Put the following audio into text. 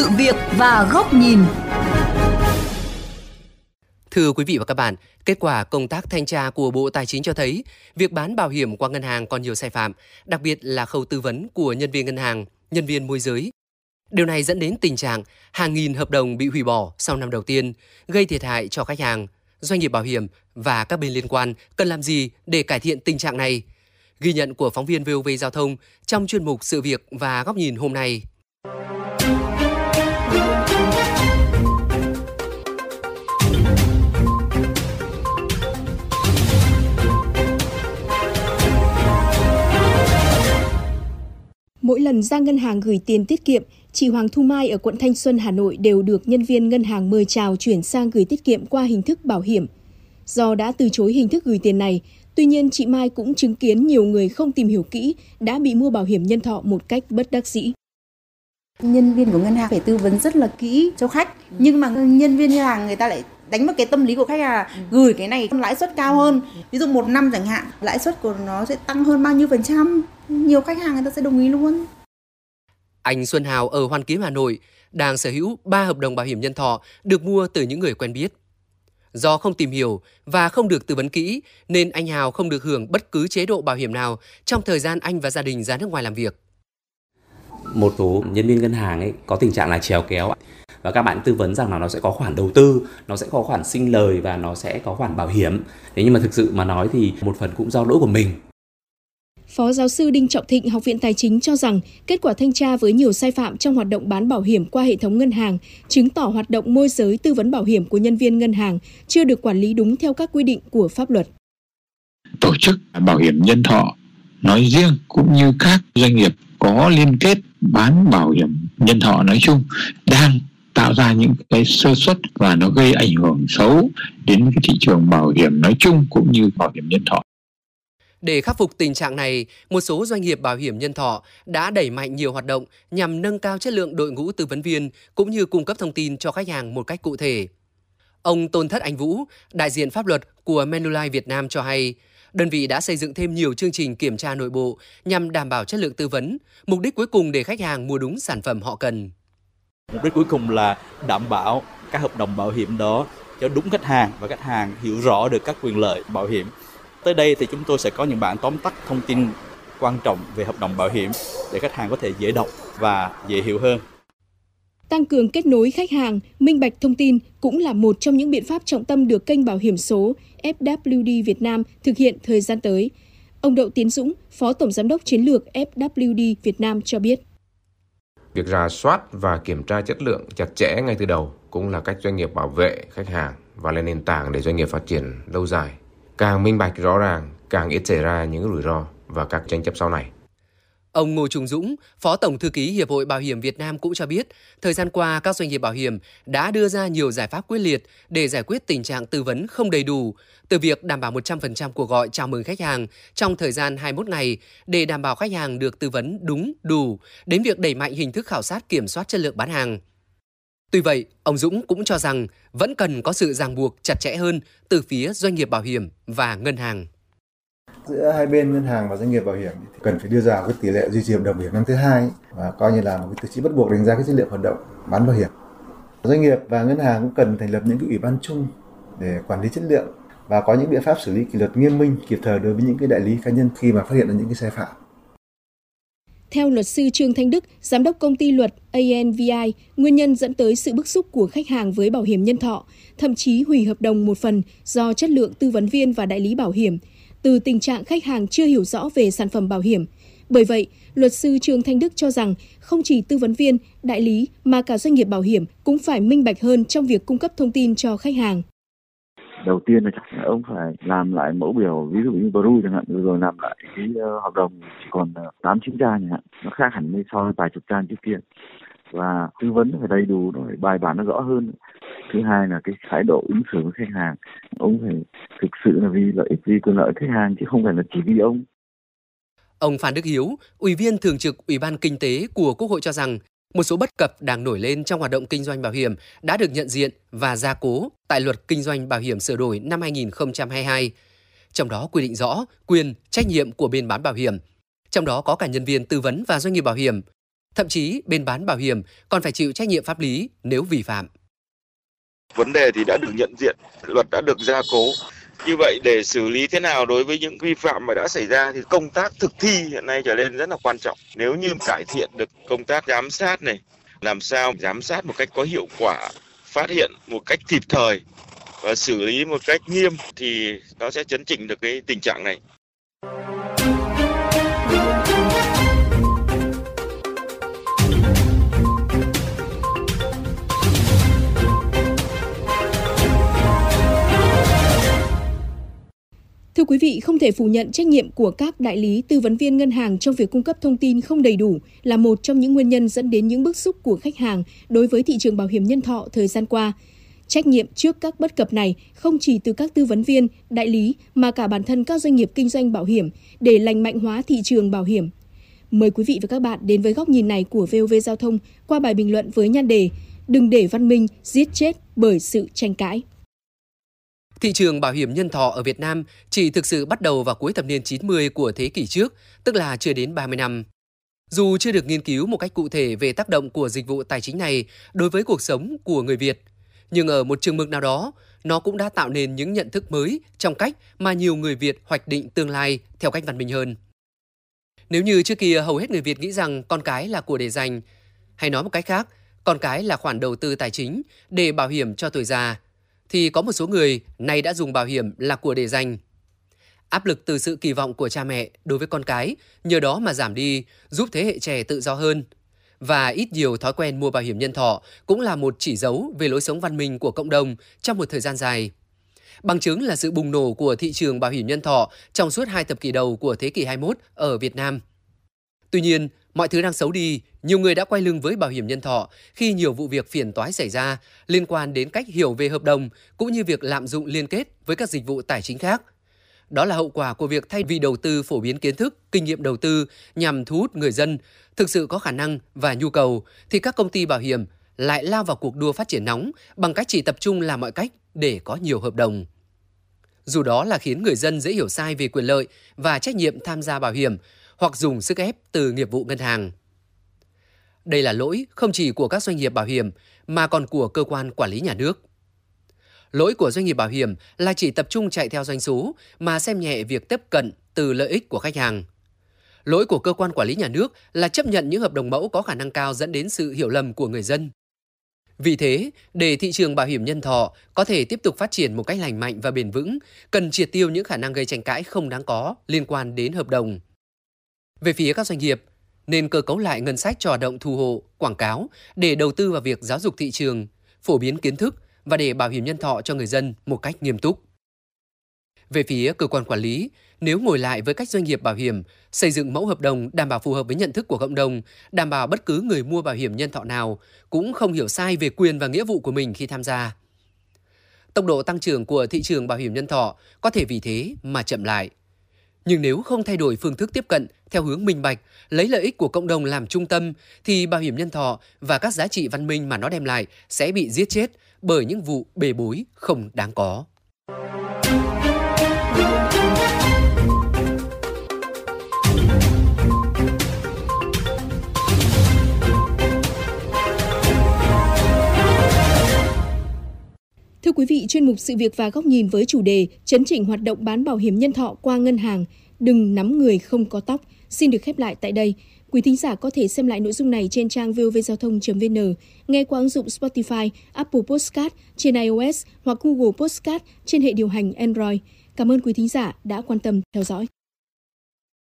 sự việc và góc nhìn. Thưa quý vị và các bạn, kết quả công tác thanh tra của Bộ Tài chính cho thấy việc bán bảo hiểm qua ngân hàng còn nhiều sai phạm, đặc biệt là khâu tư vấn của nhân viên ngân hàng, nhân viên môi giới. Điều này dẫn đến tình trạng hàng nghìn hợp đồng bị hủy bỏ sau năm đầu tiên, gây thiệt hại cho khách hàng, doanh nghiệp bảo hiểm và các bên liên quan cần làm gì để cải thiện tình trạng này? Ghi nhận của phóng viên VOV Giao thông trong chuyên mục Sự việc và góc nhìn hôm nay. Mỗi lần ra ngân hàng gửi tiền tiết kiệm, chị Hoàng Thu Mai ở quận Thanh Xuân, Hà Nội đều được nhân viên ngân hàng mời chào chuyển sang gửi tiết kiệm qua hình thức bảo hiểm. Do đã từ chối hình thức gửi tiền này, tuy nhiên chị Mai cũng chứng kiến nhiều người không tìm hiểu kỹ đã bị mua bảo hiểm nhân thọ một cách bất đắc dĩ. Nhân viên của ngân hàng phải tư vấn rất là kỹ cho khách, nhưng mà nhân viên ngân hàng người ta lại đánh vào cái tâm lý của khách là gửi cái này lãi suất cao hơn. Ví dụ một năm chẳng hạn lãi suất của nó sẽ tăng hơn bao nhiêu phần trăm? Nhiều khách hàng người ta sẽ đồng ý luôn. Anh Xuân Hào ở Hoàn Kiếm Hà Nội đang sở hữu 3 hợp đồng bảo hiểm nhân thọ được mua từ những người quen biết. Do không tìm hiểu và không được tư vấn kỹ nên anh Hào không được hưởng bất cứ chế độ bảo hiểm nào trong thời gian anh và gia đình ra nước ngoài làm việc. Một số nhân viên ngân hàng ấy có tình trạng là trèo kéo và các bạn tư vấn rằng là nó sẽ có khoản đầu tư, nó sẽ có khoản sinh lời và nó sẽ có khoản bảo hiểm. Thế nhưng mà thực sự mà nói thì một phần cũng do lỗi của mình Phó giáo sư Đinh Trọng Thịnh, Học viện Tài chính cho rằng kết quả thanh tra với nhiều sai phạm trong hoạt động bán bảo hiểm qua hệ thống ngân hàng chứng tỏ hoạt động môi giới tư vấn bảo hiểm của nhân viên ngân hàng chưa được quản lý đúng theo các quy định của pháp luật. Tổ chức bảo hiểm nhân thọ nói riêng cũng như các doanh nghiệp có liên kết bán bảo hiểm nhân thọ nói chung đang tạo ra những cái sơ suất và nó gây ảnh hưởng xấu đến cái thị trường bảo hiểm nói chung cũng như bảo hiểm nhân thọ. Để khắc phục tình trạng này, một số doanh nghiệp bảo hiểm nhân thọ đã đẩy mạnh nhiều hoạt động nhằm nâng cao chất lượng đội ngũ tư vấn viên cũng như cung cấp thông tin cho khách hàng một cách cụ thể. Ông Tôn Thất Anh Vũ, đại diện pháp luật của Manulife Việt Nam cho hay, đơn vị đã xây dựng thêm nhiều chương trình kiểm tra nội bộ nhằm đảm bảo chất lượng tư vấn, mục đích cuối cùng để khách hàng mua đúng sản phẩm họ cần. Mục đích cuối cùng là đảm bảo các hợp đồng bảo hiểm đó cho đúng khách hàng và khách hàng hiểu rõ được các quyền lợi bảo hiểm Tới đây thì chúng tôi sẽ có những bản tóm tắt thông tin quan trọng về hợp đồng bảo hiểm để khách hàng có thể dễ đọc và dễ hiểu hơn. Tăng cường kết nối khách hàng, minh bạch thông tin cũng là một trong những biện pháp trọng tâm được kênh bảo hiểm số FWD Việt Nam thực hiện thời gian tới. Ông Đậu Tiến Dũng, Phó Tổng Giám đốc Chiến lược FWD Việt Nam cho biết. Việc rà soát và kiểm tra chất lượng chặt chẽ ngay từ đầu cũng là cách doanh nghiệp bảo vệ khách hàng và lên nền tảng để doanh nghiệp phát triển lâu dài. Càng minh bạch rõ ràng, càng ít xảy ra những rủi ro và các tranh chấp sau này. Ông Ngô Trung Dũng, Phó Tổng Thư ký Hiệp hội Bảo hiểm Việt Nam cũng cho biết, thời gian qua các doanh nghiệp bảo hiểm đã đưa ra nhiều giải pháp quyết liệt để giải quyết tình trạng tư vấn không đầy đủ, từ việc đảm bảo 100% cuộc gọi chào mừng khách hàng trong thời gian 21 ngày để đảm bảo khách hàng được tư vấn đúng, đủ, đến việc đẩy mạnh hình thức khảo sát kiểm soát chất lượng bán hàng. Tuy vậy, ông Dũng cũng cho rằng vẫn cần có sự ràng buộc chặt chẽ hơn từ phía doanh nghiệp bảo hiểm và ngân hàng. Giữa hai bên ngân hàng và doanh nghiệp bảo hiểm thì cần phải đưa ra cái tỷ lệ duy trì hợp đồng bảo hiểm năm thứ hai và coi như là một cái tiêu chí bắt buộc đánh giá cái chất lượng hoạt động bán bảo hiểm. Doanh nghiệp và ngân hàng cũng cần thành lập những cái ủy ban chung để quản lý chất lượng và có những biện pháp xử lý kỷ luật nghiêm minh kịp thời đối với những cái đại lý cá nhân khi mà phát hiện ra những cái sai phạm. Theo luật sư Trương Thanh Đức, giám đốc công ty luật ANVI, nguyên nhân dẫn tới sự bức xúc của khách hàng với bảo hiểm nhân thọ, thậm chí hủy hợp đồng một phần do chất lượng tư vấn viên và đại lý bảo hiểm, từ tình trạng khách hàng chưa hiểu rõ về sản phẩm bảo hiểm. Bởi vậy, luật sư Trương Thanh Đức cho rằng không chỉ tư vấn viên, đại lý mà cả doanh nghiệp bảo hiểm cũng phải minh bạch hơn trong việc cung cấp thông tin cho khách hàng. Đầu tiên là chắc ông phải làm lại mẫu biểu ví dụ như Bru chẳng hạn rồi làm lại cái uh, hợp đồng chỉ còn ờ, tám chín trang chẳng hạn. Nó khác hẳn với so với vài chục trang trước kia. Và tư vấn phải đầy đủ nó phải bài bản nó rõ hơn. Thứ hai là cái thái độ ứng xử với khách hàng. Ông phải thực sự là vì lợi ích vì quyền lợi khách hàng chứ không phải là chỉ vì ông Ông Phan Đức Hiếu, Ủy viên Thường trực Ủy ban Kinh tế của Quốc hội cho rằng một số bất cập đang nổi lên trong hoạt động kinh doanh bảo hiểm đã được nhận diện và gia cố tại Luật Kinh doanh Bảo hiểm sửa đổi năm 2022. Trong đó quy định rõ quyền, trách nhiệm của bên bán bảo hiểm. Trong đó có cả nhân viên tư vấn và doanh nghiệp bảo hiểm. Thậm chí bên bán bảo hiểm còn phải chịu trách nhiệm pháp lý nếu vi phạm. Vấn đề thì đã được nhận diện, luật đã được gia cố. Như vậy để xử lý thế nào đối với những vi phạm mà đã xảy ra thì công tác thực thi hiện nay trở nên rất là quan trọng. Nếu như cải thiện được công tác giám sát này, làm sao giám sát một cách có hiệu quả, phát hiện một cách kịp thời và xử lý một cách nghiêm thì nó sẽ chấn chỉnh được cái tình trạng này. Quý vị, không thể phủ nhận trách nhiệm của các đại lý tư vấn viên ngân hàng trong việc cung cấp thông tin không đầy đủ là một trong những nguyên nhân dẫn đến những bức xúc của khách hàng đối với thị trường bảo hiểm nhân thọ thời gian qua. Trách nhiệm trước các bất cập này không chỉ từ các tư vấn viên, đại lý mà cả bản thân các doanh nghiệp kinh doanh bảo hiểm để lành mạnh hóa thị trường bảo hiểm. Mời quý vị và các bạn đến với góc nhìn này của VOV Giao thông qua bài bình luận với nhan đề Đừng để văn minh giết chết bởi sự tranh cãi. Thị trường bảo hiểm nhân thọ ở Việt Nam chỉ thực sự bắt đầu vào cuối thập niên 90 của thế kỷ trước, tức là chưa đến 30 năm. Dù chưa được nghiên cứu một cách cụ thể về tác động của dịch vụ tài chính này đối với cuộc sống của người Việt, nhưng ở một trường mực nào đó, nó cũng đã tạo nên những nhận thức mới trong cách mà nhiều người Việt hoạch định tương lai theo cách văn minh hơn. Nếu như trước kia hầu hết người Việt nghĩ rằng con cái là của để dành, hay nói một cách khác, con cái là khoản đầu tư tài chính để bảo hiểm cho tuổi già, thì có một số người nay đã dùng bảo hiểm là của để dành. Áp lực từ sự kỳ vọng của cha mẹ đối với con cái nhờ đó mà giảm đi, giúp thế hệ trẻ tự do hơn. Và ít nhiều thói quen mua bảo hiểm nhân thọ cũng là một chỉ dấu về lối sống văn minh của cộng đồng trong một thời gian dài. Bằng chứng là sự bùng nổ của thị trường bảo hiểm nhân thọ trong suốt hai thập kỷ đầu của thế kỷ 21 ở Việt Nam. Tuy nhiên, mọi thứ đang xấu đi, nhiều người đã quay lưng với bảo hiểm nhân thọ khi nhiều vụ việc phiền toái xảy ra liên quan đến cách hiểu về hợp đồng cũng như việc lạm dụng liên kết với các dịch vụ tài chính khác. Đó là hậu quả của việc thay vì đầu tư phổ biến kiến thức, kinh nghiệm đầu tư nhằm thu hút người dân thực sự có khả năng và nhu cầu thì các công ty bảo hiểm lại lao vào cuộc đua phát triển nóng bằng cách chỉ tập trung làm mọi cách để có nhiều hợp đồng. Dù đó là khiến người dân dễ hiểu sai về quyền lợi và trách nhiệm tham gia bảo hiểm hoặc dùng sức ép từ nghiệp vụ ngân hàng. Đây là lỗi không chỉ của các doanh nghiệp bảo hiểm mà còn của cơ quan quản lý nhà nước. Lỗi của doanh nghiệp bảo hiểm là chỉ tập trung chạy theo doanh số mà xem nhẹ việc tiếp cận từ lợi ích của khách hàng. Lỗi của cơ quan quản lý nhà nước là chấp nhận những hợp đồng mẫu có khả năng cao dẫn đến sự hiểu lầm của người dân. Vì thế, để thị trường bảo hiểm nhân thọ có thể tiếp tục phát triển một cách lành mạnh và bền vững, cần triệt tiêu những khả năng gây tranh cãi không đáng có liên quan đến hợp đồng. Về phía các doanh nghiệp, nên cơ cấu lại ngân sách cho hoạt động thu hộ, quảng cáo để đầu tư vào việc giáo dục thị trường, phổ biến kiến thức và để bảo hiểm nhân thọ cho người dân một cách nghiêm túc. Về phía cơ quan quản lý, nếu ngồi lại với các doanh nghiệp bảo hiểm, xây dựng mẫu hợp đồng đảm bảo phù hợp với nhận thức của cộng đồng, đảm bảo bất cứ người mua bảo hiểm nhân thọ nào cũng không hiểu sai về quyền và nghĩa vụ của mình khi tham gia. Tốc độ tăng trưởng của thị trường bảo hiểm nhân thọ có thể vì thế mà chậm lại. Nhưng nếu không thay đổi phương thức tiếp cận theo hướng minh bạch, lấy lợi ích của cộng đồng làm trung tâm, thì bảo hiểm nhân thọ và các giá trị văn minh mà nó đem lại sẽ bị giết chết bởi những vụ bề bối không đáng có. Thưa quý vị, chuyên mục sự việc và góc nhìn với chủ đề chấn chỉnh hoạt động bán bảo hiểm nhân thọ qua ngân hàng, đừng nắm người không có tóc, xin được khép lại tại đây. Quý thính giả có thể xem lại nội dung này trên trang giao thông.vn, nghe qua ứng dụng Spotify, Apple Podcast trên iOS hoặc Google Podcast trên hệ điều hành Android. Cảm ơn quý thính giả đã quan tâm theo dõi.